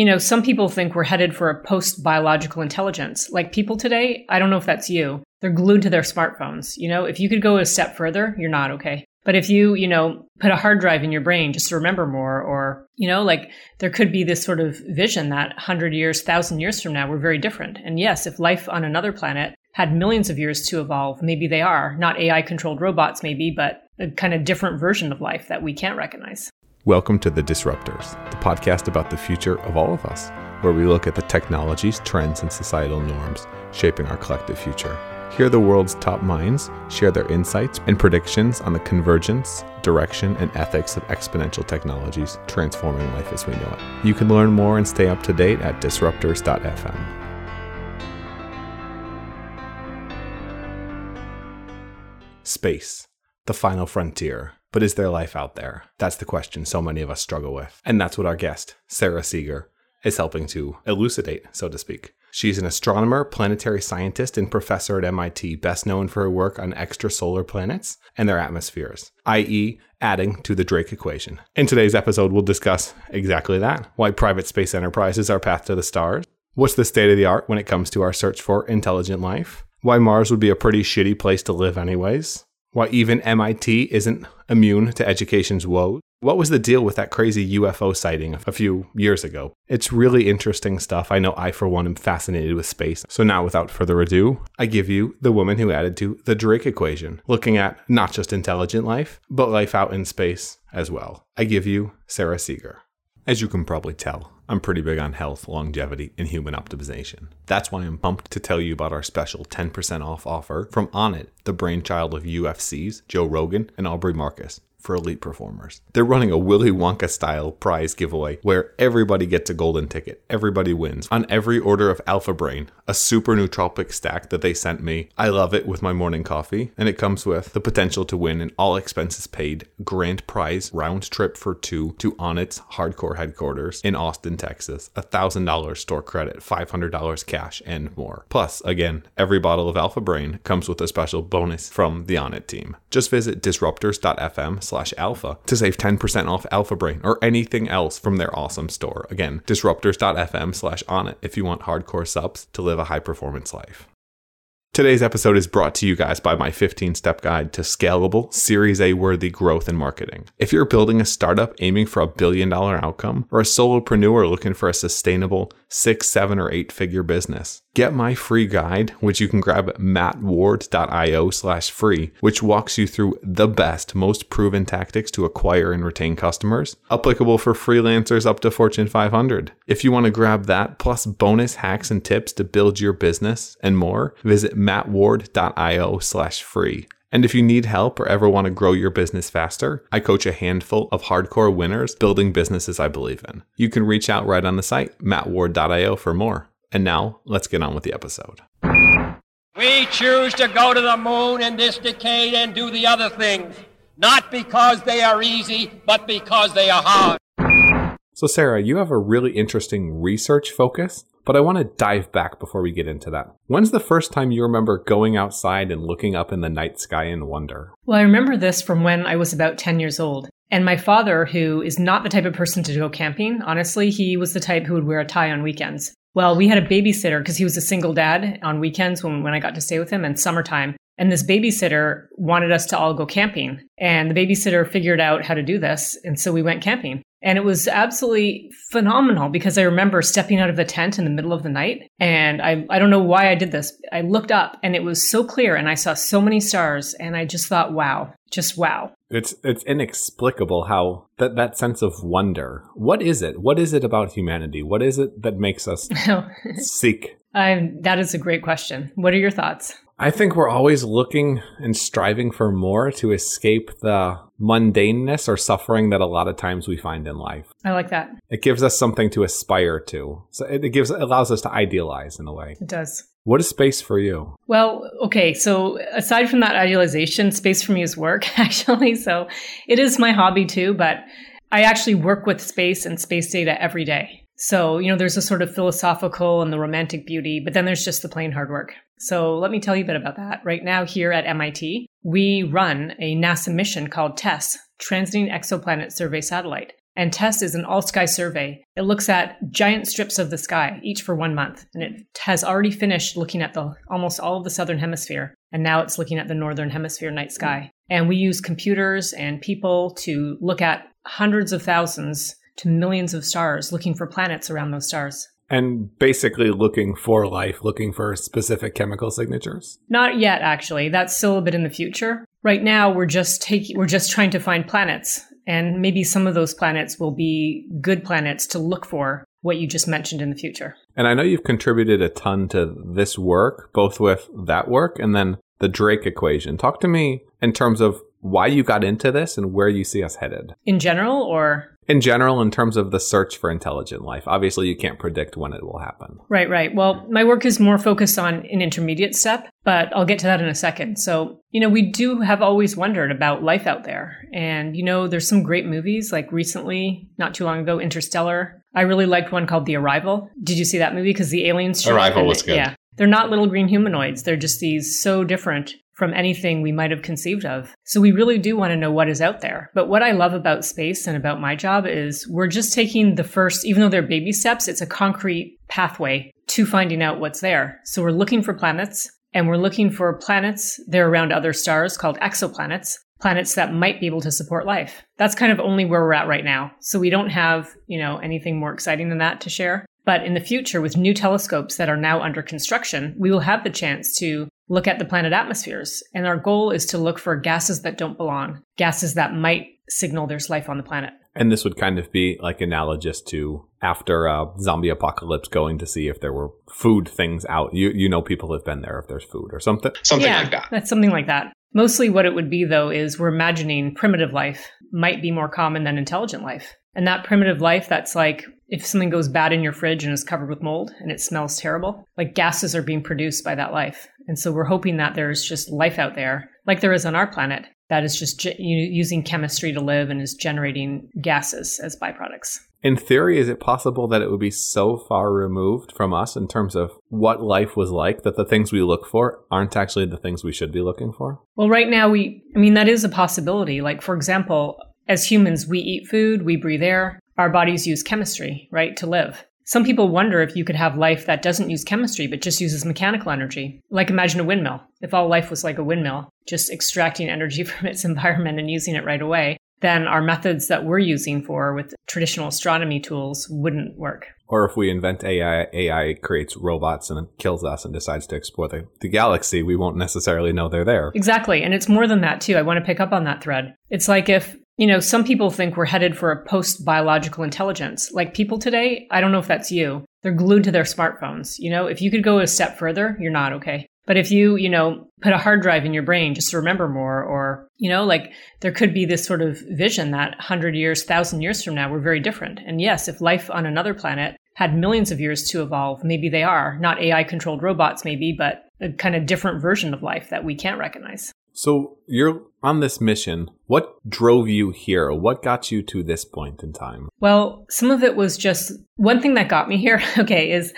You know, some people think we're headed for a post biological intelligence. Like people today, I don't know if that's you, they're glued to their smartphones. You know, if you could go a step further, you're not okay. But if you, you know, put a hard drive in your brain just to remember more, or, you know, like there could be this sort of vision that 100 years, 1,000 years from now, we're very different. And yes, if life on another planet had millions of years to evolve, maybe they are. Not AI controlled robots, maybe, but a kind of different version of life that we can't recognize. Welcome to The Disruptors, the podcast about the future of all of us, where we look at the technologies, trends, and societal norms shaping our collective future. Hear the world's top minds share their insights and predictions on the convergence, direction, and ethics of exponential technologies transforming life as we know it. You can learn more and stay up to date at disruptors.fm. Space, the final frontier. But is there life out there? That's the question so many of us struggle with. And that's what our guest, Sara Seager, is helping to elucidate, so to speak. She's an astronomer, planetary scientist, and professor at MIT, best known for her work on extrasolar planets and their atmospheres, i.e., adding to the Drake equation. In today's episode, we'll discuss exactly that why private space enterprises are path to the stars, what's the state of the art when it comes to our search for intelligent life, why Mars would be a pretty shitty place to live, anyways, why even MIT isn't immune to education's woes. What was the deal with that crazy UFO sighting a few years ago? It's really interesting stuff. I know I, for one, am fascinated with space. So now, without further ado, I give you the woman who added to the Drake equation, looking at not just intelligent life, but life out in space as well. I give you Sara Seager. As you can probably tell, I'm pretty big on health, longevity, and human optimization. That's why I'm pumped to tell you about our special 10% off offer from Onnit, the brainchild of UFC's Joe Rogan and Aubrey Marcus for elite performers. They're running a Willy Wonka style prize giveaway where everybody gets a golden ticket. Everybody wins on every order of Alpha Brain, a super nootropic stack that they sent me. I love it with my morning coffee, and it comes with the potential to win an all expenses paid grand prize round trip for two to Onnit's hardcore headquarters in Austin, Texas, $1,000 store credit, $500 cash, and more. Plus, again, every bottle of Alpha Brain comes with a special bonus from the Onnit team. Just visit disruptors.fm slash alpha to save 10% off Alpha Brain or anything else from their awesome store. Again, disruptors.fm slash Onnit if you want hardcore subs to live a high performance life. Today's episode is brought to you guys by my 15 step guide to scalable, Series A worthy growth and marketing. If you're building a startup aiming for a billion dollar outcome or a solopreneur looking for a sustainable six, seven, or eight figure business, get my free guide, which you can grab at mattward.io slash free, which walks you through the best, most proven tactics to acquire and retain customers, applicable for freelancers up to Fortune 500. If you want to grab that, plus bonus hacks and tips to build your business and more, visit mattward.io slash free. And if you need help or ever want to grow your business faster, I coach a handful of hardcore winners building businesses I believe in. You can reach out right on the site, mattward.io for more. And now, let's get on with the episode. We choose to go to the moon in this decade and do the other things, not because they are easy, but because they are hard. So, Sara, you have a really interesting research focus, but I want to dive back before we get into that. When's the first time you remember going outside and looking up in the night sky in wonder? Well, I remember this from when I was about 10 years old. And my father, who is not the type of person to go camping, honestly, he was the type who would wear a tie on weekends. Well, we had a babysitter because he was a single dad on weekends when, when I got to stay with him and summertime. And this babysitter wanted us to all go camping. And the babysitter figured out how to do this. And so we went camping. And it was absolutely phenomenal because I remember stepping out of the tent in the middle of the night. And I, I don't know why I did this. I looked up and it was so clear and I saw so many stars. And I just thought, wow, just wow. It's it's inexplicable how that that sense of wonder. What is it? What is it about humanity? What is it that makes us seek? I, that is a great question. What are your thoughts? I think we're always looking and striving for more to escape the mundaneness or suffering that a lot of times we find in life. I like that. It gives us something to aspire to. So it, gives it allows us to idealize in a way. It does. What is space for you? Well, okay. So aside from that idealization, space for me is work, actually. So it is my hobby too, but I actually work with space and space data every day. So, you know, there's a sort of philosophical and the romantic beauty, but then there's just the plain hard work. So let me tell you a bit about that. Right now, here at MIT, we run a NASA mission called TESS, Transiting Exoplanet Survey Satellite. And TESS is an all sky survey. It looks at giant strips of the sky, each for one month. And it has already finished looking at the almost all of the southern hemisphere. And now it's looking at the northern hemisphere night sky. And we use computers and people to look at hundreds of thousands to millions of stars, looking for planets around those stars. And basically looking for life, looking for specific chemical signatures? Not yet, actually. That's still a bit in the future. Right now, we're just taking, we're just trying to find planets. And maybe some of those planets will be good planets to look for what you just mentioned in the future. And I know you've contributed a ton to this work, both with that work and then the Drake equation. Talk to me in terms of why you got into this and where you see us headed. In general, or? In general, in terms of the search for intelligent life. Obviously, you can't predict when it will happen. Right, right. Well, my work is more focused on an intermediate step, but I'll get to that in a second. So, you know, we do have always wondered about life out there. And, you know, there's some great movies like recently, not too long ago, Interstellar. I really liked one called The Arrival. Did you see that movie? Because the aliens. Arrival was good. Yeah. They're not little green humanoids. They're just these so different from anything we might have conceived of. So we really do want to know what is out there. But what I love about space and about my job is we're just taking the first, even though they're baby steps, it's a concrete pathway to finding out what's there. So we're looking for planets and we're looking for planets that are around other stars called exoplanets planets that might be able to support life. That's kind of only where we're at right now. So we don't have, you know, anything more exciting than that to share. But in the future, with new telescopes that are now under construction, we will have the chance to look at the planet atmospheres. And our goal is to look for gases that don't belong, gases that might signal there's life on the planet. And this would kind of be like analogous to after a zombie apocalypse going to see if there were food things out. You you know people have been there if there's food or something. Something yeah, like that. That's something like that. Mostly what it would be though is we're imagining primitive life might be more common than intelligent life. And that primitive life that's like if something goes bad in your fridge and is covered with mold and it smells terrible, like gases are being produced by that life. And so we're hoping that there's just life out there, like there is on our planet, that is just ge- using chemistry to live and is generating gases as byproducts. In theory, is it possible that it would be so far removed from us in terms of what life was like that the things we look for aren't actually the things we should be looking for? Well, right now, we, I mean, that is a possibility. Like, for example, as humans, we eat food, we breathe air, our bodies use chemistry, right, to live. Some people wonder if you could have life that doesn't use chemistry but just uses mechanical energy. Like imagine a windmill. If all life was like a windmill, just extracting energy from its environment and using it right away, then our methods that we're using for with traditional astronomy tools wouldn't work. Or if we invent AI, AI creates robots and kills us and decides to explore the, the galaxy, we won't necessarily know they're there. Exactly. And it's more than that, too. I want to pick up on that thread. It's like if you know, some people think we're headed for a post biological intelligence. Like people today, I don't know if that's you, they're glued to their smartphones. You know, if you could go a step further, you're not okay. But if you, you know, put a hard drive in your brain just to remember more, or, you know, like there could be this sort of vision that 100 years, 1,000 years from now, we're very different. And yes, if life on another planet had millions of years to evolve, maybe they are. Not AI controlled robots, maybe, but a kind of different version of life that we can't recognize. So you're on this mission. What drove you here? What got you to this point in time? Well, some of it was just one thing that got me here. Okay, is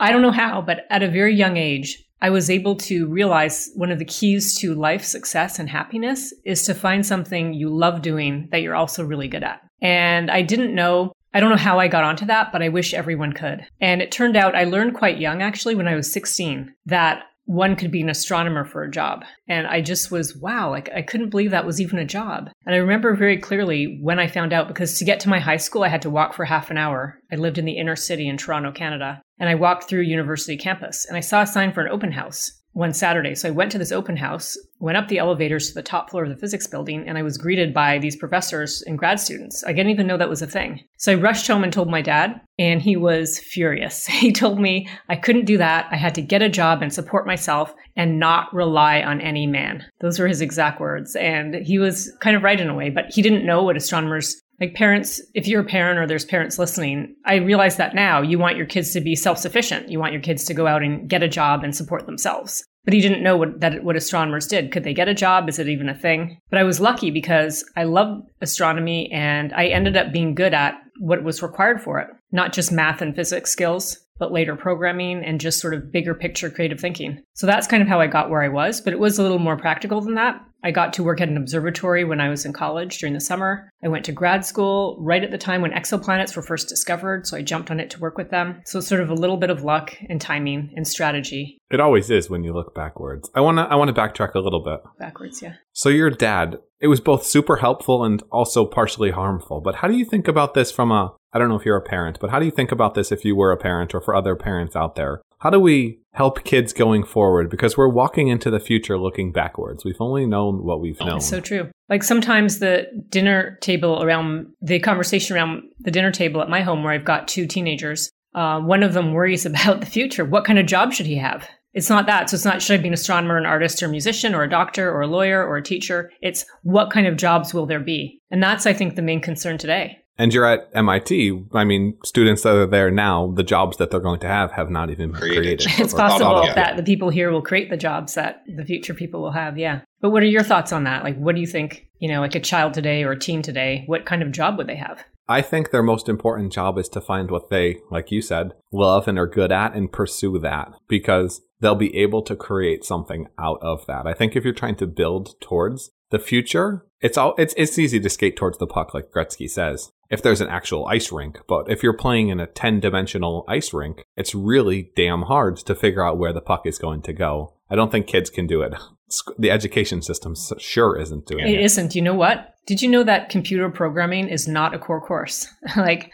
I don't know how, but at a very young age, I was able to realize one of the keys to life success and happiness is to find something you love doing that you're also really good at. And I didn't know I don't know how I got onto that, but I wish everyone could. And it turned out I learned quite young, actually, when I was 16, that one could be an astronomer for a job. And I just was, wow, like I couldn't believe that was even a job. And I remember very clearly when I found out because to get to my high school, I had to walk for half an hour. I lived in the inner city in Toronto, Canada. And I walked through university campus and I saw a sign for an open house one Saturday. So I went to this open house, went up the elevators to the top floor of the physics building, and I was greeted by these professors and grad students. I didn't even know that was a thing. So I rushed home and told my dad, and he was furious. He told me I couldn't do that. I had to get a job and support myself and not rely on any man. Those were his exact words. And he was kind of right in a way, but he didn't know what astronomers like parents, if you're a parent or there's parents listening, I realize that now you want your kids to be self-sufficient. You want your kids to go out and get a job and support themselves. But he didn't know what that what astronomers did. Could they get a job? Is it even a thing? But I was lucky because I loved astronomy and I ended up being good at what was required for it. Not just math and physics skills, but later programming and just sort of bigger picture creative thinking. So that's kind of how I got where I was, but it was a little more practical than that. I got to work at an observatory when I was in college during the summer. I went to grad school right at the time when exoplanets were first discovered, so I jumped on it to work with them. So it's sort of a little bit of luck and timing and strategy. It always is when you look backwards. I want to I want to backtrack a little bit. Backwards, yeah. So your dad, it was both super helpful and also partially harmful. But how do you think about this from a I don't know if you're a parent, but how do you think about this if you were a parent or for other parents out there? How do we help kids going forward? Because we're walking into the future looking backwards. We've only known what we've known. It's so true. Like sometimes the dinner table around the conversation around the dinner table at my home, where I've got two teenagers, uh, one of them worries about the future. What kind of job should he have? It's not that. So it's not should I be an astronomer, an artist, or a musician, or a doctor, or a lawyer, or a teacher. It's what kind of jobs will there be? And that's, I think, the main concern today. And you're at MIT. I mean, students that are there now, the jobs that they're going to have have not even been Created. created. It's possible thought of, that the people here will create the jobs that the future people will have. Yeah. But what are your thoughts on that? Like, what do you think, you know, like a child today or a teen today, what kind of job would they have? I think their most important job is to find what they, like you said, love and are good at and pursue that because they'll be able to create something out of that. I think if you're trying to build towards the future, it's all it's it's easy to skate towards the puck like Gretzky says. If there's an actual ice rink, but if you're playing in a 10-dimensional ice rink, it's really damn hard to figure out where the puck is going to go. I don't think kids can do it. The education system sure isn't doing It it. isn't. You know what? Did you know that computer programming is not a core course? like,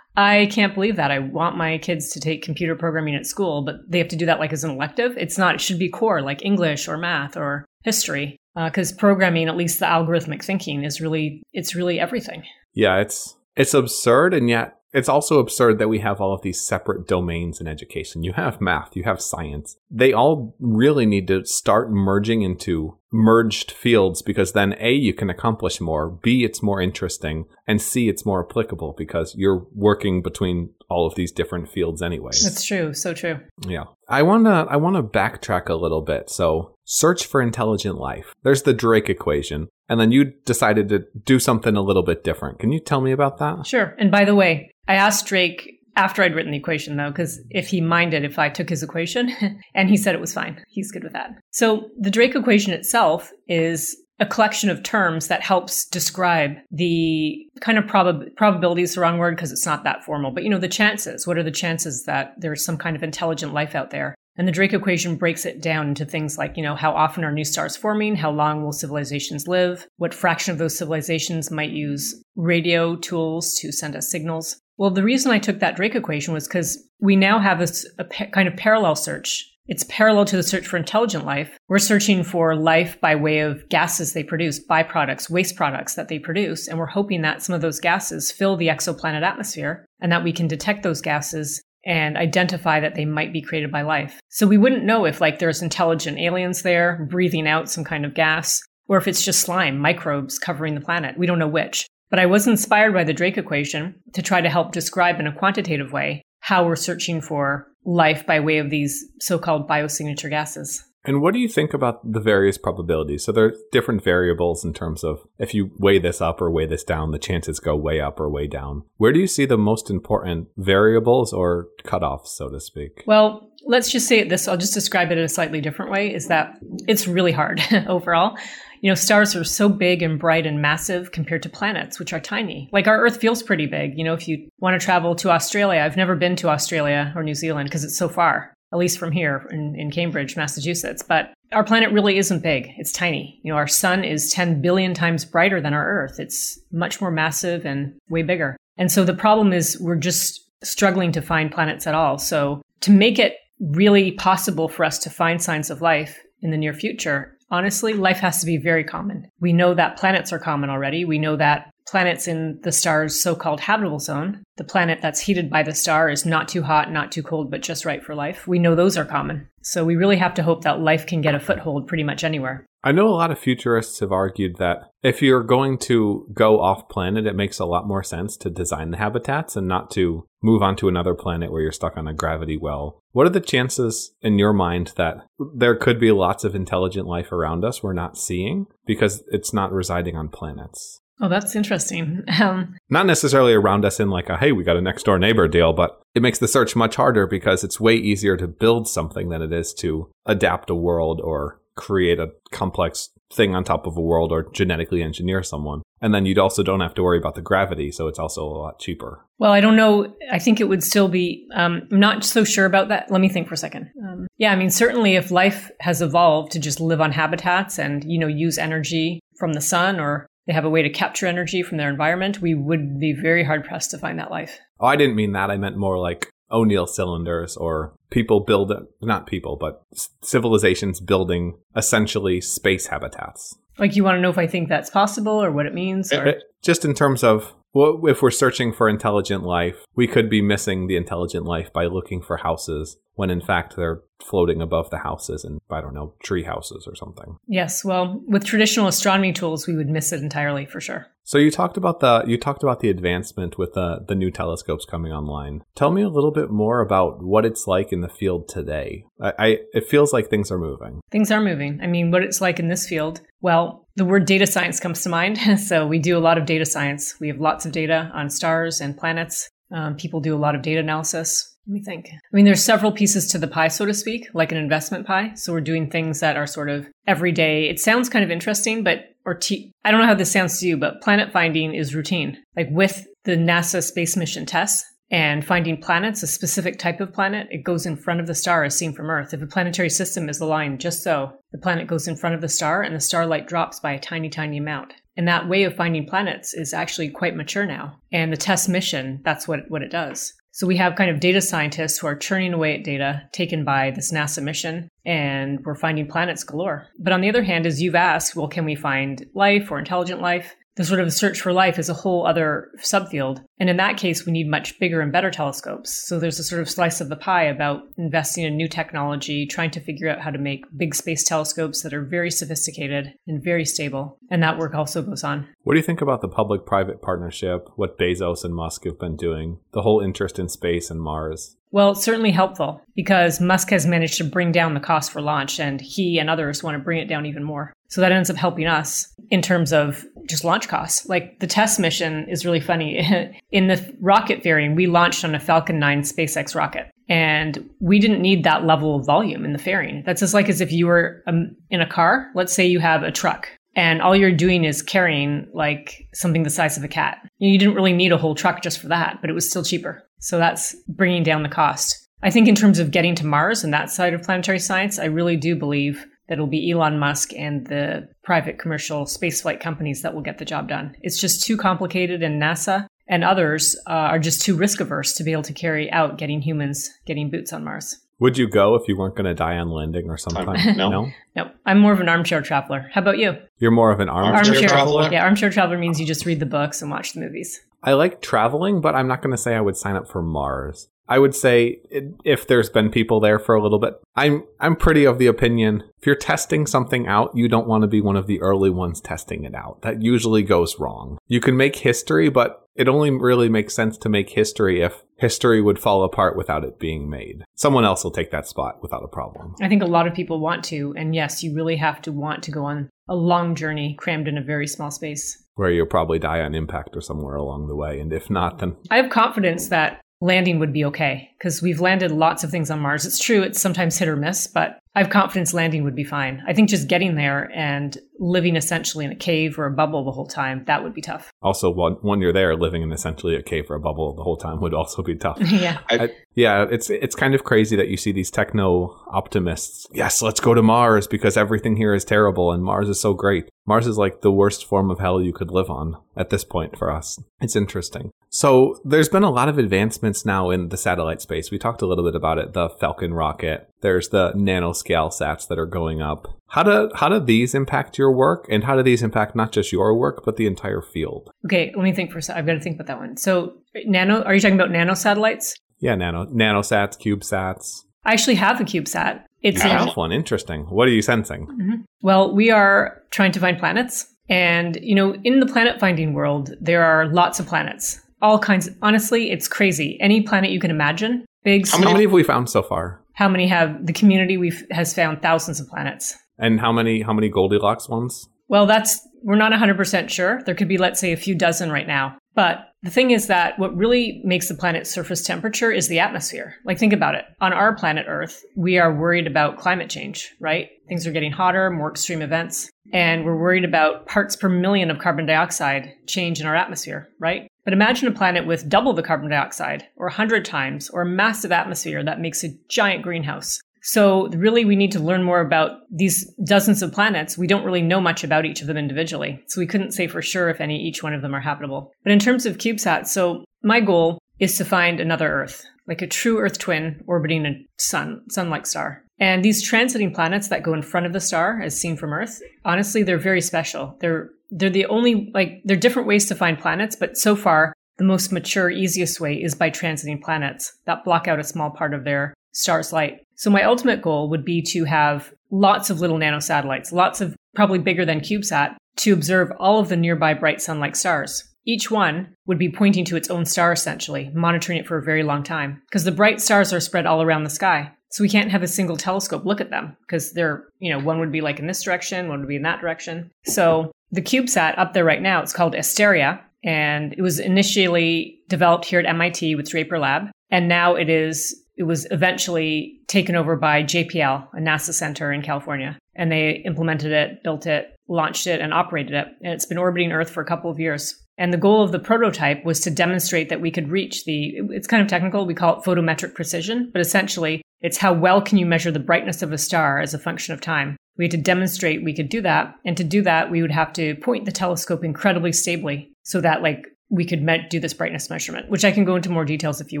I can't believe that. I want my kids to take computer programming at school, but they have to do that like as an elective. It's not, it should be core, like English or math or history. Uh, because programming, at least the algorithmic thinking, is really, it's really everything. Yeah, it's it's absurd and yet it's also absurd that we have all of these separate domains in education. You have math, you have science. They all really need to start merging into merged fields because then A, you can accomplish more, B, it's more interesting, and C, it's more applicable because you're working between all of these different fields anyways. That's true. So true. Yeah. I want to I want to backtrack a little bit. So, search for intelligent life. There's the Drake equation, and then you decided to do something a little bit different. Can you tell me about that? Sure. And by the way, I asked Drake after I'd written the equation, though, because if he minded if I took his equation, and he said it was fine. He's good with that. So the Drake equation itself is a collection of terms that helps describe the kind of probab- probability is the wrong word because it's not that formal, but you know, the chances. What are the chances that there's some kind of intelligent life out there? And the Drake equation breaks it down into things like, you know, how often are new stars forming? How long will civilizations live? What fraction of those civilizations might use radio tools to send us signals? Well, the reason I took that Drake equation was because we now have a, s- a pa- kind of parallel search. It's parallel to the search for intelligent life. We're searching for life by way of gases they produce, byproducts, waste products that they produce. And we're hoping that some of those gases fill the exoplanet atmosphere and that we can detect those gases and identify that they might be created by life. So we wouldn't know if like there's intelligent aliens there breathing out some kind of gas or if it's just slime, microbes covering the planet. We don't know which. But I was inspired by the Drake equation to try to help describe in a quantitative way how we're searching for life by way of these so-called biosignature gases. And what do you think about the various probabilities? So there are different variables in terms of if you weigh this up or weigh this down, the chances go way up or way down. Where do you see the most important variables or cutoffs, so to speak? Well, let's just say this, I'll just describe it in a slightly different way, is that it's really hard overall. You know, stars are so big and bright and massive compared to planets, which are tiny. Like our Earth feels pretty big. You know, if you want to travel to Australia, I've never been to Australia or New Zealand because it's so far, at least from here in, in Cambridge, Massachusetts. But our planet really isn't big. It's tiny. You know, our sun is 10 billion times brighter than our Earth. It's much more massive and way bigger. And so the problem is we're just struggling to find planets at all. So to make it really possible for us to find signs of life in the near future, honestly, life has to be very common. We know that planets are common already. We know that planets in the star's so called habitable zone, the planet that's heated by the star, is not too hot, not too cold, but just right for life. We know those are common. So we really have to hope that life can get a foothold pretty much anywhere. I know a lot of futurists have argued that if you're going to go off planet, it makes a lot more sense to design the habitats and not to move on to another planet where you're stuck on a gravity well. What are the chances in your mind that there could be lots of intelligent life around us we're not seeing because it's not residing on planets? Oh, that's interesting. Um, Not necessarily around us in like a hey, we got a next door neighbor deal, but it makes the search much harder because it's way easier to build something than it is to adapt a world or create a complex thing on top of a world or genetically engineer someone. And then you'd also don't have to worry about the gravity, so it's also a lot cheaper. Well, I don't know. I think it would still be. Um, I'm not so sure about that. Let me think for a second. Um, yeah, I mean, certainly, if life has evolved to just live on habitats and you know use energy from the sun, or they have a way to capture energy from their environment, we would be very hard pressed to find that life. Oh, I didn't mean that. I meant more like O'Neill cylinders or people build not people, but civilizations building essentially space habitats. Like you want to know if I think that's possible or what it means? Eh, or? It, it, just in terms of well, if we're searching for intelligent life, we could be missing the intelligent life by looking for houses when in fact they're floating above the houses and I don't know, tree houses or something. Yes, well, with traditional astronomy tools, we would miss it entirely for sure. So you talked about the you talked about the advancement with the the new telescopes coming online. Tell me a little bit more about what it's like in the field today. I, I it feels like things are moving. Things are moving. I mean, what it's like in this field. Well, the word data science comes to mind. so we do a lot of data science. We have lots of data on stars and planets. Um, people do a lot of data analysis. Let me think. I mean, there's several pieces to the pie, so to speak, like an investment pie. So we're doing things that are sort of everyday. It sounds kind of interesting, but or t- I don't know how this sounds to you, but planet finding is routine. Like with the NASA space mission TESS and finding planets, a specific type of planet, it goes in front of the star as seen from Earth. If a planetary system is aligned just so, the planet goes in front of the star and the starlight drops by a tiny, tiny amount. And that way of finding planets is actually quite mature now. And the TESS mission, that's what, what it does. So we have kind of data scientists who are churning away at data taken by this NASA mission, and we're finding planets galore. But on the other hand, as you've asked, well, can we find life or intelligent life? The sort of search for life is a whole other subfield. And in that case, we need much bigger and better telescopes. So there's a sort of slice of the pie about investing in new technology, trying to figure out how to make big space telescopes that are very sophisticated and very stable. And that work also goes on. What do you think about the public private partnership, what Bezos and Musk have been doing, the whole interest in space and Mars? Well, it's certainly helpful because Musk has managed to bring down the cost for launch, and he and others want to bring it down even more. So that ends up helping us in terms of just launch costs. Like the TESS mission is really funny. in the rocket fairing, we launched on a Falcon 9 SpaceX rocket. And we didn't need that level of volume in the fairing. That's just like as if you were um, in a car. Let's say you have a truck and all you're doing is carrying like something the size of a cat. You didn't really need a whole truck just for that, but it was still cheaper. So that's bringing down the cost. I think in terms of getting to Mars and that side of planetary science, I really do believe that it'll be Elon Musk and the private commercial spaceflight companies that will get the job done. It's just too complicated, and NASA and others uh, are just too risk averse to be able to carry out getting humans getting boots on Mars. Would you go if you weren't going to die on landing or something? no. no. No. I'm more of an armchair traveler. How about you? You're more of an armchair, armchair traveler? Yeah, armchair traveler means you just read the books and watch the movies. I like traveling, but I'm not going to say I would sign up for Mars. I would say if there's been people there for a little bit, I'm I'm pretty of the opinion if you're testing something out, you don't want to be one of the early ones testing it out. That usually goes wrong. You can make history, but it only really makes sense to make history if history would fall apart without it being made. Someone else will take that spot without a problem. I think a lot of people want to, and yes, you really have to want to go on a long journey crammed in a very small space. Where you'll probably die on impact or somewhere along the way. And if not, then. I have confidence that landing would be okay because we've landed lots of things on Mars. It's true, it's sometimes hit or miss, but I have confidence landing would be fine. I think just getting there and living essentially in a cave or a bubble the whole time, that would be tough. Also, when you're there, living in essentially a cave or a bubble the whole time would also be tough. yeah. I, yeah, it's it's kind of crazy that you see these techno optimists. Yes, let's go to Mars because everything here is terrible and Mars is so great. Mars is like the worst form of hell you could live on at this point for us. It's interesting. So there's been a lot of advancements now in the satellite space. We talked a little bit about it, the Falcon rocket. There's the nanoscale sats that are going up. How do how do these impact your work, and how do these impact not just your work but the entire field? Okay, let me think for a second. I've got to think about that one. So, nano? Are you talking about nano satellites? Yeah, nano nanosats, CubeSats. I actually have a CubeSat. It's you have one. Interesting. What are you sensing? Mm-hmm. Well, we are trying to find planets, and you know, in the planet finding world, there are lots of planets, all kinds. Honestly, it's crazy. Any planet you can imagine, big. How many have we found so far? How many have the community we've has found thousands of planets? And how many how many Goldilocks ones? Well, that's we're not 100% sure. There could be let's say a few dozen right now. But the thing is that what really makes the planet's surface temperature is the atmosphere. Like, think about it. On our planet Earth, we are worried about climate change, right? Things are getting hotter, more extreme events, and we're worried about parts per million of carbon dioxide change in our atmosphere, right? But imagine a planet with double the carbon dioxide, or 100 times, or a massive atmosphere that makes a giant greenhouse. So really we need to learn more about these dozens of planets. We don't really know much about each of them individually. So we couldn't say for sure if any each one of them are habitable. But in terms of CubeSats, so my goal is to find another Earth, like a true Earth twin orbiting a sun, sun-like star. And these transiting planets that go in front of the star as seen from Earth, honestly, they're very special. They're they're the only like there are different ways to find planets, but so far the most mature, easiest way is by transiting planets that block out a small part of their star's light. So my ultimate goal would be to have lots of little nanosatellites, lots of probably bigger than CubeSat, to observe all of the nearby bright sun-like stars. Each one would be pointing to its own star essentially, monitoring it for a very long time. Because the bright stars are spread all around the sky. So we can't have a single telescope look at them because they're, you know, one would be like in this direction, one would be in that direction. So the CubeSat up there right now, it's called Asteria, and it was initially developed here at MIT with Draper Lab, and now it is it was eventually taken over by JPL, a NASA center in California. And they implemented it, built it, launched it, and operated it. And it's been orbiting Earth for a couple of years. And the goal of the prototype was to demonstrate that we could reach the, it's kind of technical, we call it photometric precision, but essentially it's how well can you measure the brightness of a star as a function of time. We had to demonstrate we could do that. And to do that, we would have to point the telescope incredibly stably so that like we could me- do this brightness measurement, which I can go into more details if you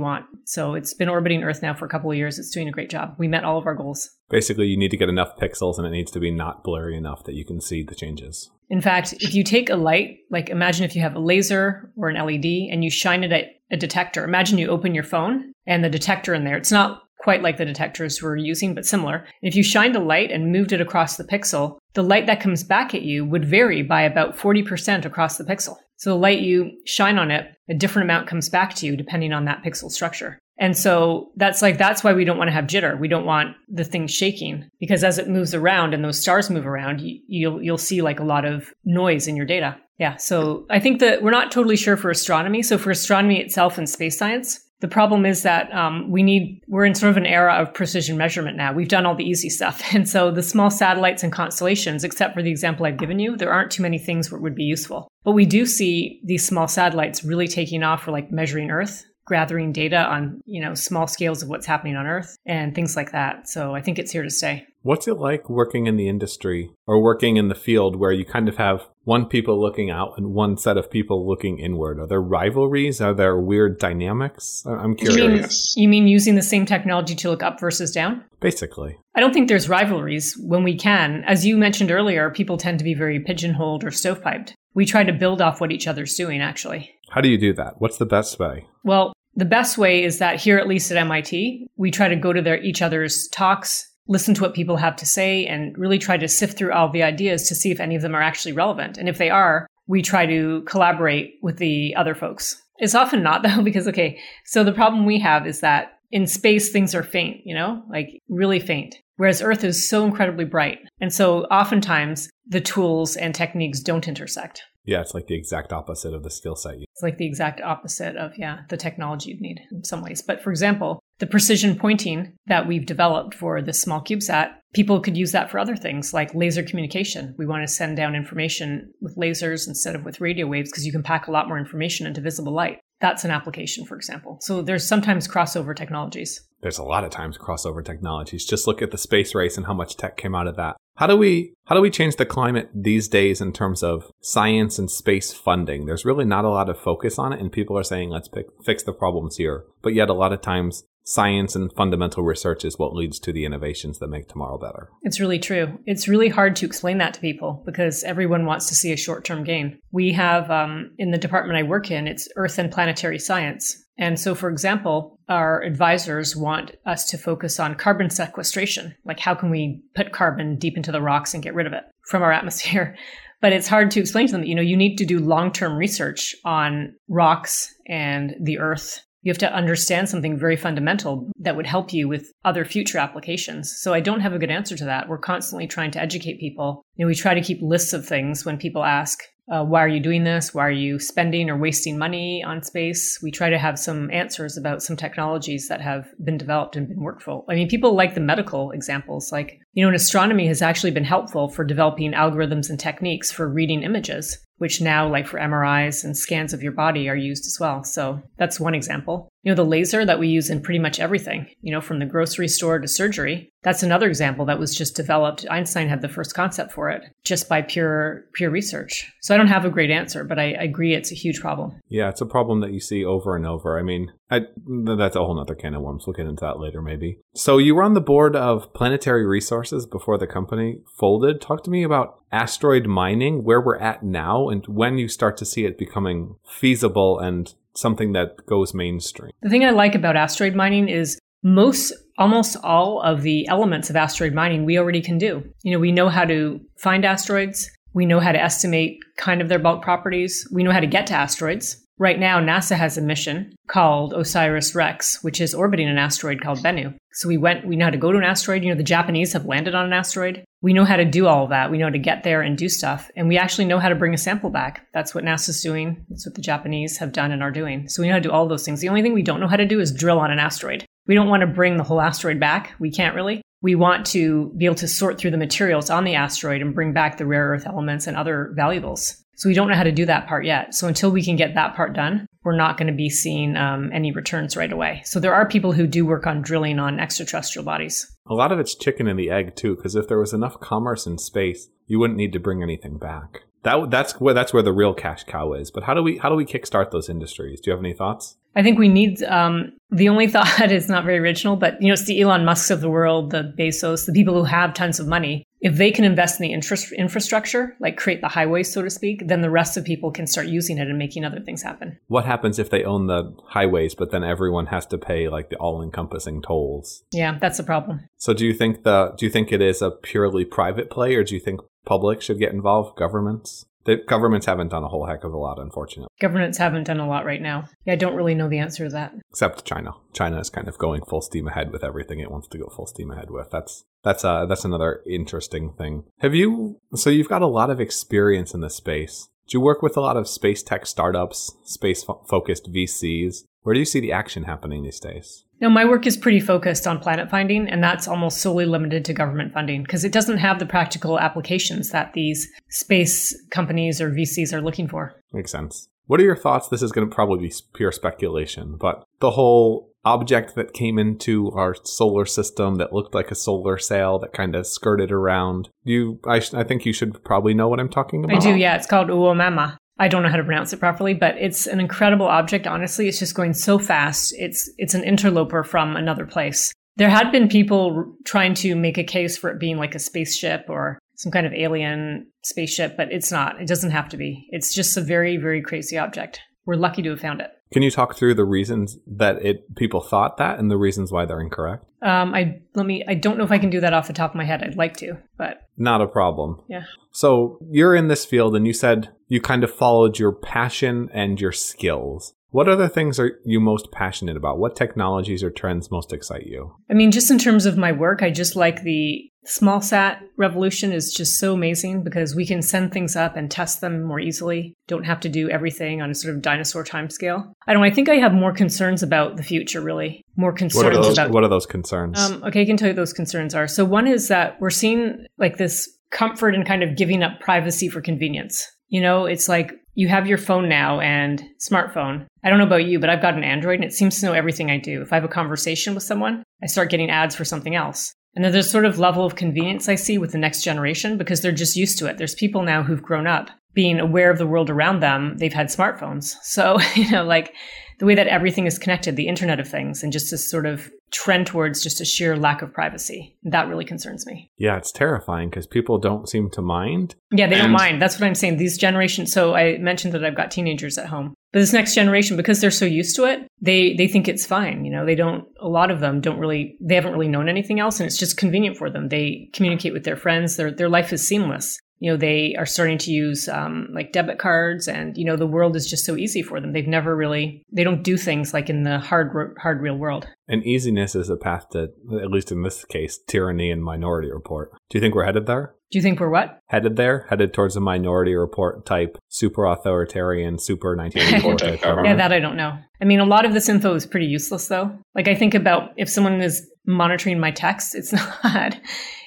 want. So it's been orbiting Earth now for a couple of years. It's doing a great job. We met all of our goals. Basically, you need to get enough pixels and it needs to be not blurry enough that you can see the changes. In fact, if you take a light, like imagine if you have a laser or an LED and you shine it at a detector, imagine you open your phone and the detector in there. It's not quite like the detectors we're using, but similar. If you shined a light and moved it across the pixel, the light that comes back at you would vary by about 40% across the pixel. So the light you shine on it, a different amount comes back to you depending on that pixel structure. And so that's like, that's why we don't want to have jitter. We don't want the thing shaking because as it moves around and those stars move around, you, you'll, you'll see like a lot of noise in your data. Yeah. So I think that we're not totally sure for astronomy. So for astronomy itself and space science, the problem is that um, we need, we're in sort of an era of precision measurement now. We've done all the easy stuff. And so the small satellites and constellations, except for the example I've given you, there aren't too many things that would be useful. But we do see these small satellites really taking off for like measuring Earth gathering data on you know small scales of what's happening on earth and things like that so i think it's here to stay what's it like working in the industry or working in the field where you kind of have one people looking out and one set of people looking inward. Are there rivalries? Are there weird dynamics? I'm curious you mean, you mean using the same technology to look up versus down? Basically. I don't think there's rivalries when we can. As you mentioned earlier people tend to be very pigeonholed or stovepiped. We try to build off what each other's doing actually. How do you do that? What's the best way? Well, the best way is that here, at least at MIT, we try to go to their each other's talks, listen to what people have to say, and really try to sift through all the ideas to see if any of them are actually relevant. And if they are, we try to collaborate with the other folks. It's often not though, because okay, so the problem we have is that in space things are faint, you know, like really faint, whereas Earth is so incredibly bright. And so oftentimes the tools and techniques don't intersect. Yeah, it's like the exact opposite of the skill set. It's like the exact opposite of, yeah, the technology you'd need in some ways. But for example, the precision pointing that we've developed for the small CubeSat, people could use that for other things like laser communication. We want to send down information with lasers instead of with radio waves because you can pack a lot more information into visible light. That's an application, for example. So there's sometimes crossover technologies. There's a lot of times crossover technologies. Just look at the space race and how much tech came out of that. How do we how do we change the climate these days in terms of science and space funding? There's really not a lot of focus on it and people are saying let's pick, fix the problems here. But yet a lot of times science and fundamental research is what leads to the innovations that make tomorrow better. It's really true. It's really hard to explain that to people because everyone wants to see a short term gain. We have, um, in the department I work in, it's Earth and planetary science. And so, for example, our advisors want us to focus on carbon sequestration. Like, how can we put carbon deep into the rocks and get rid of it from our atmosphere? But it's hard to explain to them that, you know, you need to do long term research on rocks and the earth you have to understand something very fundamental that would help you with other future applications. So I don't have a good answer to that. We're constantly trying to educate people. You know, we try to keep lists of things when people ask. uh, why are you doing this? Why are you spending or wasting money on space? We try to have some answers about some technologies that have been developed and been workful. I mean, people like the medical examples, like, you know, in astronomy has actually been helpful for developing algorithms and techniques for reading images which now, like for MRIs and scans of your body, are used as well. So that's one example. You know, the laser that we use in pretty much everything, you know, from the grocery store to surgery, that's another example that was just developed. Einstein had the first concept for it just by pure pure research. So I don't have a great answer, but I, I agree it's a huge problem. Yeah, it's a problem that you see over and over. I mean, I, that's a whole other can of worms. We'll get into that later, maybe. So you were on the board of Planetary Resources before the company folded. Talk to me about asteroid mining, where we're at now, and when you start to see it becoming feasible and something that goes mainstream. The thing I like about asteroid mining is most almost all of the elements of asteroid mining we already can do. You know, we know how to find asteroids, we know how to estimate kind of their bulk properties, we know how to get to asteroids. Right now, NASA has a mission called OSIRIS REx, which is orbiting an asteroid called Bennu. So we went, we know how to go to an asteroid. You know, the Japanese have landed on an asteroid. We know how to do all that. We know how to get there and do stuff. And we actually know how to bring a sample back. That's what NASA's doing. That's what the Japanese have done and are doing. So we know how to do all those things. The only thing we don't know how to do is drill on an asteroid. We don't want to bring the whole asteroid back. We can't really. We want to be able to sort through the materials on the asteroid and bring back the rare earth elements and other valuables. So we don't know how to do that part yet. So until we can get that part done, we're not going to be seeing um, any returns right away. So there are people who do work on drilling on extraterrestrial bodies. A lot of it's chicken and the egg too, because if there was enough commerce in space, you wouldn't need to bring anything back. That that's where that's where the real cash cow is. But how do we how do we kickstart those industries? Do you have any thoughts? I think we need um, the only thought is not very original, but you know, it's the Elon Musk's of the world, the Bezos, the people who have tons of money. If they can invest in the infra- infrastructure, like create the highways, so to speak, then the rest of people can start using it and making other things happen. What happens if they own the highways, but then everyone has to pay like the all-encompassing tolls? Yeah, that's a problem. So, do you think the do you think it is a purely private play, or do you think public should get involved, governments? The governments haven't done a whole heck of a lot, unfortunately. Governments haven't done a lot right now. Yeah, I don't really know the answer to that. Except China. China is kind of going full steam ahead with everything it wants to go full steam ahead with. That's that's uh that's another interesting thing. Have you so you've got a lot of experience in this space. Do you work with a lot of space tech startups, space fo- focused VCs? Where do you see the action happening these days? No, my work is pretty focused on planet finding, and that's almost solely limited to government funding because it doesn't have the practical applications that these space companies or VCs are looking for. Makes sense. What are your thoughts? This is going to probably be pure speculation, but the whole object that came into our solar system that looked like a solar sail that kind of skirted around. You, I, I think you should probably know what I'm talking about. I do, yeah. It's called Uomama. I don't know how to pronounce it properly, but it's an incredible object. Honestly, it's just going so fast. It's it's an interloper from another place. There had been people trying to make a case for it being like a spaceship or some kind of alien spaceship, but it's not. It doesn't have to be. It's just a very very crazy object. We're lucky to have found it. Can you talk through the reasons that it people thought that and the reasons why they're incorrect? Um, I let me. I don't know if I can do that off the top of my head. I'd like to, but not a problem. Yeah. So you're in this field, and you said you kind of followed your passion and your skills. What other things are you most passionate about? What technologies or trends most excite you? I mean, just in terms of my work, I just like the small sat revolution is just so amazing because we can send things up and test them more easily. Don't have to do everything on a sort of dinosaur timescale. I don't know. I think I have more concerns about the future, really. More concerns what are those, about. What are those concerns? Um, okay, I can tell you those concerns are. So one is that we're seeing like this comfort in kind of giving up privacy for convenience. You know, it's like you have your phone now and smartphone. I don't know about you, but I've got an Android and it seems to know everything I do. If I have a conversation with someone, I start getting ads for something else. And then there's sort of level of convenience I see with the next generation because they're just used to it. There's people now who've grown up being aware of the world around them. They've had smartphones. So, you know, like the way that everything is connected, the Internet of Things, and just this sort of trend towards just a sheer lack of privacy. That really concerns me. Yeah, it's terrifying because people don't seem to mind. Yeah, they and- don't mind. That's what I'm saying. These generations. So I mentioned that I've got teenagers at home, but this next generation, because they're so used to it, they they think it's fine. You know, they don't. A lot of them don't really. They haven't really known anything else, and it's just convenient for them. They communicate with their friends. Their their life is seamless you know they are starting to use um, like debit cards and you know the world is just so easy for them they've never really they don't do things like in the hard hard real world And easiness is a path to, at least in this case, tyranny and minority report. Do you think we're headed there? Do you think we're what? Headed there? Headed towards a minority report type, super authoritarian, super 1984? Yeah, that I don't know. I mean, a lot of this info is pretty useless, though. Like, I think about if someone is monitoring my texts, it's not.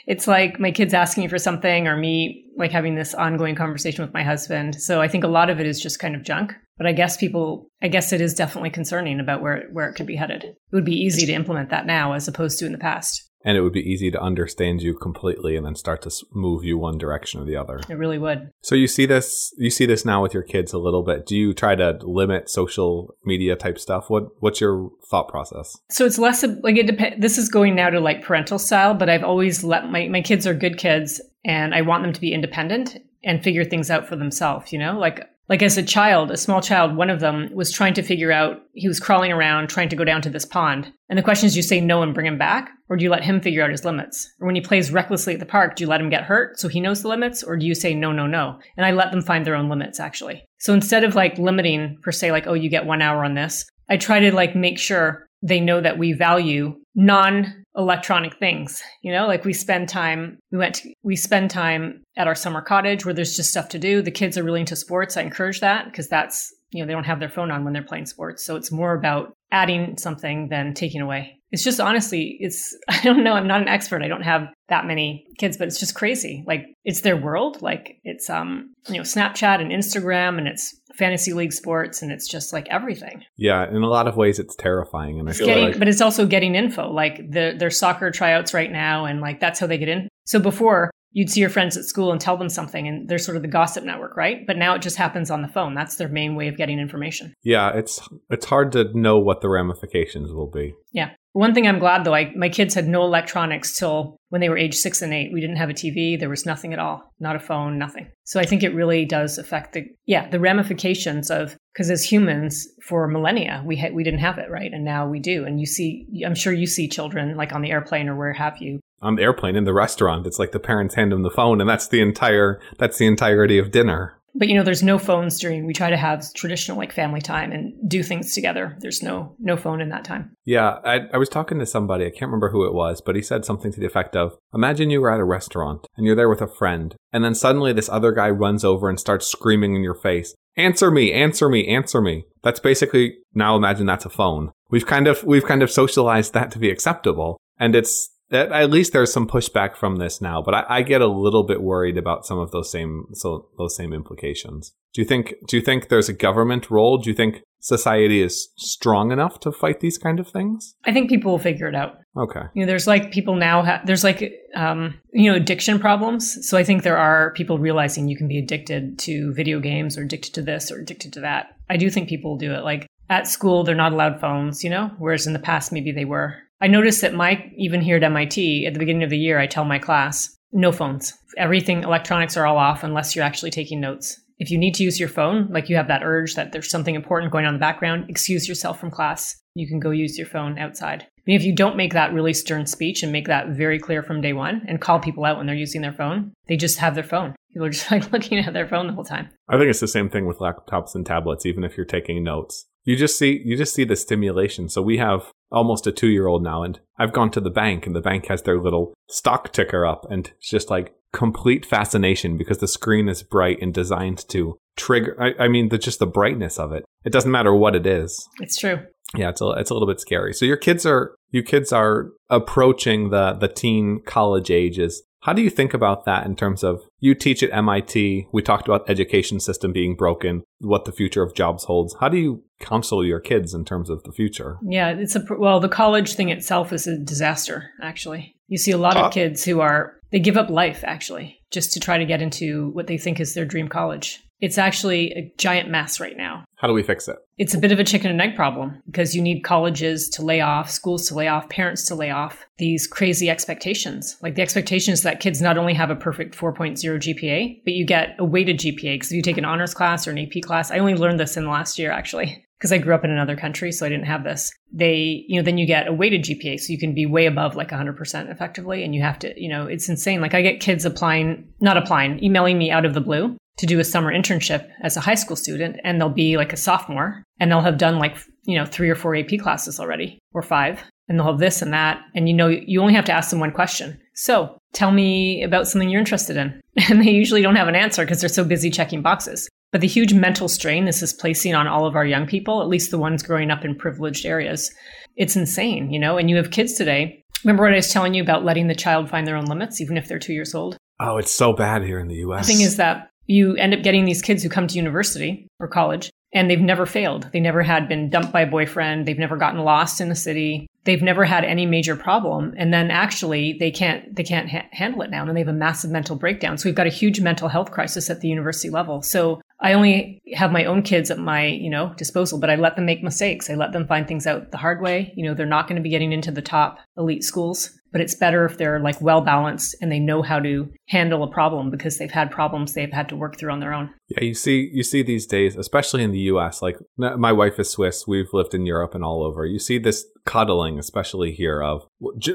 It's like my kids asking me for something or me like having this ongoing conversation with my husband. So I think a lot of it is just kind of junk. But I guess people, I guess it is definitely concerning about where, where it could be headed. It would be easy to implement that now as opposed to in the past. And it would be easy to understand you completely and then start to move you one direction or the other. It really would. So you see this you see this now with your kids a little bit. Do you try to limit social media type stuff? What what's your thought process? So it's less of, like it depends this is going now to like parental style, but I've always let my my kids are good kids and I want them to be independent and figure things out for themselves, you know? Like like as a child, a small child, one of them was trying to figure out, he was crawling around trying to go down to this pond. And the question is, you say no and bring him back? Or do you let him figure out his limits? Or when he plays recklessly at the park, do you let him get hurt so he knows the limits? Or do you say no, no, no? And I let them find their own limits actually. So instead of like limiting per se, like, oh, you get one hour on this, I try to like make sure they know that we value non electronic things you know like we spend time we went to, we spend time at our summer cottage where there's just stuff to do. The kids are really into sports. I encourage that because that's you know they don't have their phone on when they're playing sports. So it's more about adding something than taking away it's just honestly it's i don't know i'm not an expert i don't have that many kids but it's just crazy like it's their world like it's um you know snapchat and instagram and it's fantasy league sports and it's just like everything. Yeah, in a lot of ways it's terrifying and I it's feel getting, like but it's also getting info like the their soccer tryouts right now and like that's how they get in. So before you'd see your friends at school and tell them something and they're sort of the gossip network, right? But now it just happens on the phone. That's their main way of getting information. Yeah, it's it's hard to know what the ramifications will be. Yeah. One thing I'm glad though, I, my kids had no electronics till when they were age six and eight. We didn't have a TV. There was nothing at all, not a phone, nothing. So I think it really does affect the, yeah, the ramifications of, because as humans for millennia, we had, we didn't have it, right? And now we do. And you see, I'm sure you see children like on the airplane or where have you. On the airplane, in the restaurant, it's like the parents hand them the phone and that's the entire, that's the entirety of dinner. But you know, there's no phones during. We try to have traditional like family time and do things together. There's no no phone in that time. Yeah, I, I was talking to somebody. I can't remember who it was, but he said something to the effect of: Imagine you were at a restaurant and you're there with a friend, and then suddenly this other guy runs over and starts screaming in your face, "Answer me! Answer me! Answer me!" That's basically now. Imagine that's a phone. We've kind of we've kind of socialized that to be acceptable, and it's at, at least there's some pushback from this now, but I, I, get a little bit worried about some of those same so those same implications. Do you think do you think there's a government role? Do you think society is strong enough to fight these kind of things? I think people will figure it out. Okay. You know, there's like people now ha- there's like um, you know addiction problems. So I think there are people realizing you can be addicted to video games or addicted to this or addicted to that. I do think people will do it. Like at school, they're not allowed phones, you know, whereas in the past maybe they were. I noticed that my, even here at MIT, at the beginning of the year, I tell my class, no phones. Everything, electronics are all off unless you're actually taking notes. If you need to use your phone, like you have that urge that there's something important going on in the background, excuse yourself from class. You can go use your phone outside. I mean, if you don't make that really stern speech and make that very clear from day one and call people out when they're using their phone, they just have their phone. People are just like looking at their phone the whole time. I think it's the same thing with laptops and tablets, even if you're taking notes. You just see you just see the stimulation. So we have almost a two year old now, and I've gone to the bank, and the bank has their little stock ticker up, and it's just like complete fascination because the screen is bright and designed to trigger. I, I mean, the, just the brightness of it. It doesn't matter what it is. It's true. Yeah, it's a it's a little bit scary. So your kids are you kids are approaching the the teen college ages. How do you think about that in terms of you teach at MIT? We talked about education system being broken, what the future of jobs holds. How do you counsel your kids in terms of the future? Yeah, it's a well, the college thing itself is a disaster actually. You see a lot of kids who are they give up life actually just to try to get into what they think is their dream college. It's actually a giant mess right now. How do we fix it? It's a bit of a chicken and egg problem because you need colleges to lay off, schools to lay off, parents to lay off these crazy expectations. Like the expectations that kids not only have a perfect 4.0 GPA, but you get a weighted GPA. Because if you take an honors class or an AP class, I only learned this in the last year actually because I grew up in another country, so I didn't have this. They, you know, then you get a weighted GPA, so you can be way above like 100% effectively, and you have to, you know, it's insane. Like I get kids applying, not applying, emailing me out of the blue to do a summer internship as a high school student, and they'll be like a sophomore, and they'll have done like, you know, three or four AP classes already, or five, and they'll have this and that. And you know, you only have to ask them one question. So tell me about something you're interested in. And they usually don't have an answer because they're so busy checking boxes. But the huge mental strain this is placing on all of our young people, at least the ones growing up in privileged areas, it's insane, you know? And you have kids today. Remember what I was telling you about letting the child find their own limits, even if they're two years old? Oh, it's so bad here in the US. The thing is that you end up getting these kids who come to university or college and they've never failed. They never had been dumped by a boyfriend. They've never gotten lost in the city. They've never had any major problem. And then actually they can't, they can't ha- handle it now. And they have a massive mental breakdown. So we've got a huge mental health crisis at the university level. So I only have my own kids at my, you know, disposal, but I let them make mistakes. I let them find things out the hard way. You know, they're not going to be getting into the top elite schools but it's better if they're like well balanced and they know how to handle a problem because they've had problems they've had to work through on their own. Yeah, you see you see these days, especially in the US, like my wife is Swiss, we've lived in Europe and all over. You see this coddling especially here of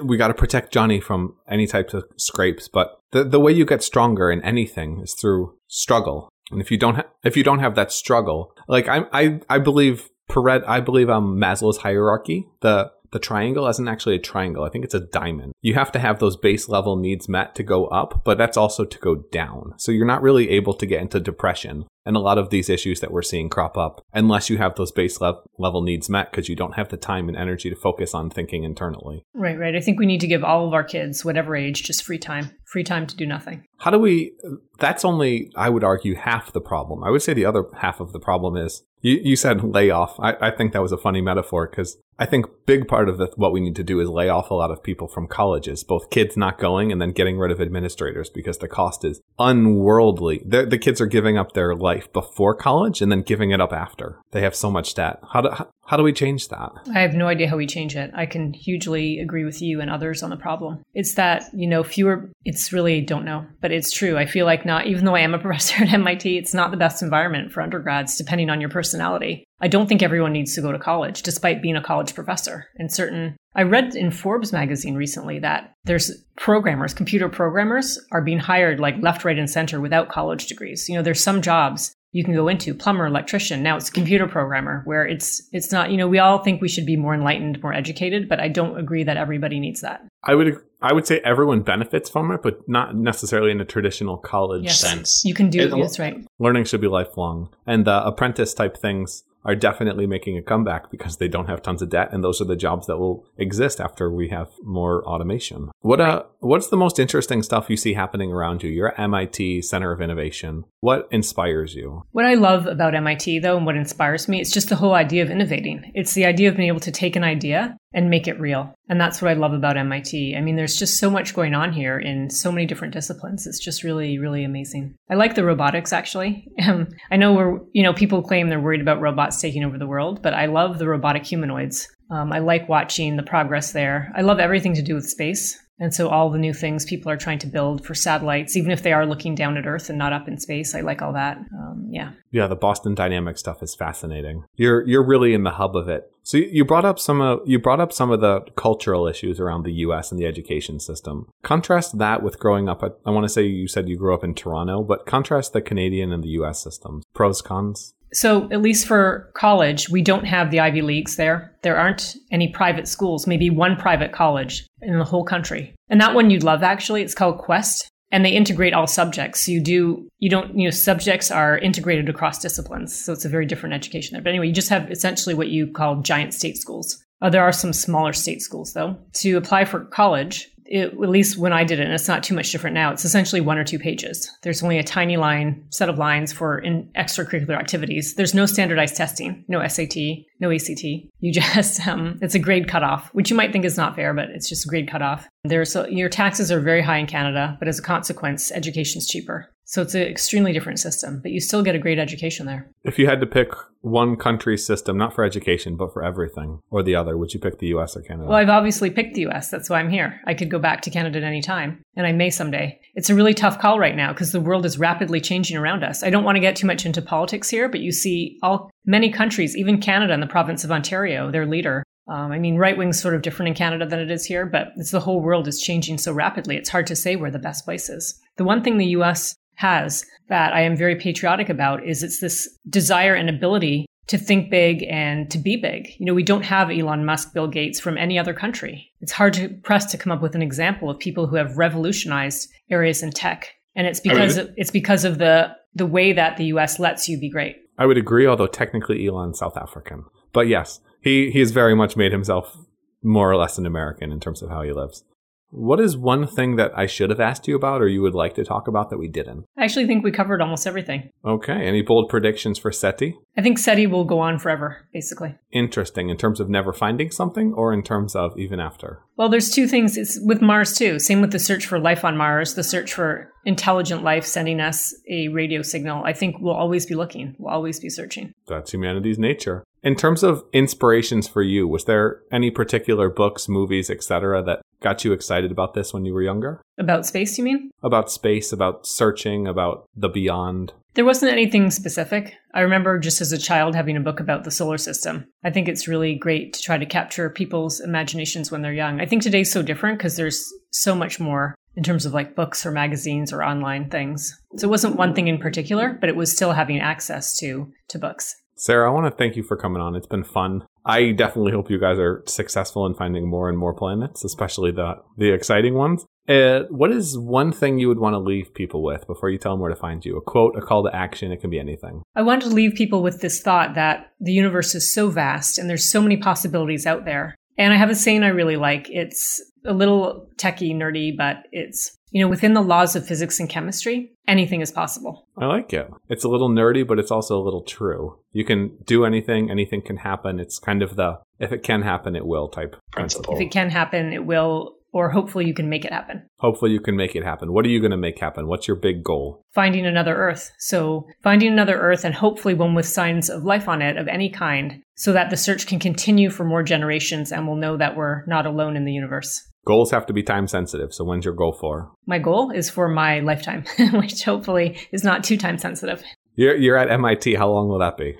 we got to protect Johnny from any types of scrapes, but the the way you get stronger in anything is through struggle. And if you don't ha- if you don't have that struggle, like I I I believe Paret, I believe um Maslow's hierarchy, the the triangle isn't actually a triangle. I think it's a diamond. You have to have those base level needs met to go up, but that's also to go down. So you're not really able to get into depression and a lot of these issues that we're seeing crop up unless you have those base le- level needs met because you don't have the time and energy to focus on thinking internally. Right, right. I think we need to give all of our kids, whatever age, just free time, free time to do nothing. How do we? That's only, I would argue, half the problem. I would say the other half of the problem is you, you said layoff. I, I think that was a funny metaphor because I think big part of the, what we need to do is lay off a lot of people from colleges, both kids not going and then getting rid of administrators because the cost is unworldly. The, the kids are giving up their life before college and then giving it up after. They have so much debt. How do, do we change that? I have no idea how we change it. I can hugely agree with you and others on the problem. It's that, you know, fewer, it's really don't know, but it's true. I feel like not, even though I am a professor at MIT, it's not the best environment for undergrads, depending on your personality. I don't think everyone needs to go to college, despite being a college professor. And certain, I read in Forbes magazine recently that there's programmers, computer programmers are being hired like left, right, and center without college degrees. You know, there's some jobs you can go into plumber electrician now it's computer programmer where it's it's not you know we all think we should be more enlightened more educated but i don't agree that everybody needs that. I would i would say everyone benefits from it but not necessarily in a traditional college yes. sense. You can do it, that's right. Learning should be lifelong. And the apprentice type things are definitely making a comeback because they don't have tons of debt and those are the jobs that will exist after we have more automation. What uh what's the most interesting stuff you see happening around you? You're at MIT Center of Innovation. What inspires you? What I love about MIT though and what inspires me, it's just the whole idea of innovating. It's the idea of being able to take an idea and make it real. And that's what I love about MIT. I mean, there's just so much going on here in so many different disciplines. It's just really, really amazing. I like the robotics actually. Um, I know we're, you know, people claim they're worried about robots taking over the world, but I love the robotic humanoids. Um, I like watching the progress there. I love everything to do with space. And so all the new things people are trying to build for satellites, even if they are looking down at Earth and not up in space, I like all that. Um, yeah. Yeah, the Boston Dynamics stuff is fascinating. You're you're really in the hub of it. So you brought up some of you brought up some of the cultural issues around the U.S. and the education system. Contrast that with growing up. At, I want to say you said you grew up in Toronto, but contrast the Canadian and the U.S. systems. Pros cons. So, at least for college, we don't have the Ivy Leagues there. There aren't any private schools, maybe one private college in the whole country. And that one you'd love actually. It's called Quest. And they integrate all subjects. So you do, you don't, you know, subjects are integrated across disciplines. So it's a very different education there. But anyway, you just have essentially what you call giant state schools. Uh, there are some smaller state schools though. To apply for college, it, at least when I did it, and it's not too much different now, it's essentially one or two pages. There's only a tiny line, set of lines for in extracurricular activities. There's no standardized testing, no SAT, no ACT. You just, um, it's a grade cutoff, which you might think is not fair, but it's just a grade cutoff. There's, your taxes are very high in Canada, but as a consequence, education's cheaper. So it's an extremely different system, but you still get a great education there. If you had to pick one country system, not for education, but for everything, or the other, would you pick the US or Canada? Well, I've obviously picked the US. That's why I'm here. I could go back to Canada at any time, and I may someday. It's a really tough call right now because the world is rapidly changing around us. I don't want to get too much into politics here, but you see all many countries, even Canada and the province of Ontario, their leader um, I mean, right wing's sort of different in Canada than it is here, but it's the whole world is changing so rapidly. It's hard to say where the best place is. The one thing the US has that I am very patriotic about is it's this desire and ability to think big and to be big. You know, we don't have Elon Musk, Bill Gates from any other country. It's hard to press to come up with an example of people who have revolutionized areas in tech. And it's because of, it's because of the the way that the US lets you be great. I would agree, although technically Elon's South African. But yes, he, he has very much made himself more or less an American in terms of how he lives. What is one thing that I should have asked you about or you would like to talk about that we didn't? I actually think we covered almost everything. Okay. Any bold predictions for SETI? I think SETI will go on forever, basically. Interesting. In terms of never finding something or in terms of even after? Well, there's two things. It's with Mars too. Same with the search for life on Mars, the search for intelligent life sending us a radio signal. I think we'll always be looking. We'll always be searching. That's humanity's nature. In terms of inspirations for you, was there any particular books, movies, etc., that got you excited about this when you were younger? About space, you mean? About space, about searching, about the beyond. There wasn't anything specific. I remember just as a child having a book about the solar system. I think it's really great to try to capture people's imaginations when they're young. I think today's so different because there's so much more in terms of like books or magazines or online things. So it wasn't one thing in particular, but it was still having access to to books. Sara, I want to thank you for coming on. It's been fun. I definitely hope you guys are successful in finding more and more planets, especially the the exciting ones. Uh, what is one thing you would want to leave people with before you tell them where to find you? A quote, a call to action, it can be anything. I want to leave people with this thought that the universe is so vast and there's so many possibilities out there. And I have a saying I really like. It's a little techie, nerdy, but it's you know, within the laws of physics and chemistry, anything is possible. I like it. It's a little nerdy, but it's also a little true. You can do anything, anything can happen. It's kind of the if it can happen, it will type principle. If it can happen, it will, or hopefully you can make it happen. Hopefully you can make it happen. What are you going to make happen? What's your big goal? Finding another Earth. So finding another Earth and hopefully one with signs of life on it of any kind so that the search can continue for more generations and we'll know that we're not alone in the universe. Goals have to be time sensitive. So when's your goal for? My goal is for my lifetime, which hopefully is not too time sensitive. You're, you're at MIT. How long will that be?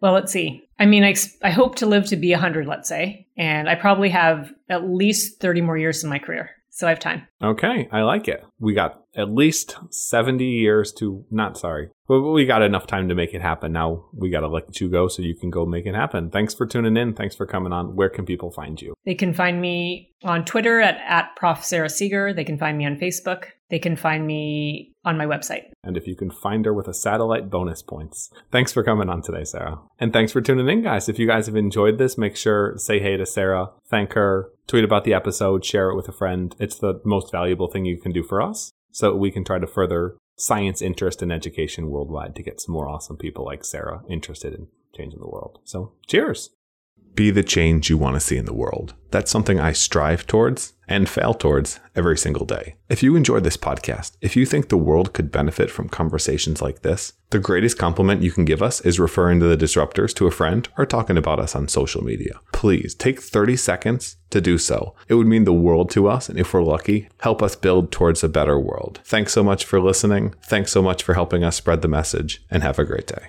Well, let's see. I mean, I, I hope to live to be 100, let's say, and I probably have at least 30 more years in my career. So I have time. Okay, I like it. We got at least 70 years to, not sorry, but we got enough time to make it happen. Now we got to let you go so you can go make it happen. Thanks for tuning in. Thanks for coming on. Where can people find you? They can find me on Twitter at, at Prof. Sara Seager. They can find me on Facebook. They can find me on my website. And if you can find her with a satellite bonus points. Thanks for coming on today, Sara. And thanks for tuning in, guys. If you guys have enjoyed this, make sure say hey to Sara, thank her, tweet about the episode, share it with a friend. It's the most valuable thing you can do for us so we can try to further science interest and education worldwide to get some more awesome people like Sara interested in changing the world. So cheers. Be the change you want to see in the world. That's something I strive towards and fail towards every single day. If you enjoyed this podcast, if you think the world could benefit from conversations like this, the greatest compliment you can give us is referring to the disruptors to a friend or talking about us on social media. Please take 30 seconds to do so. It would mean the world to us, and if we're lucky, help us build towards a better world. Thanks so much for listening. Thanks so much for helping us spread the message, and have a great day.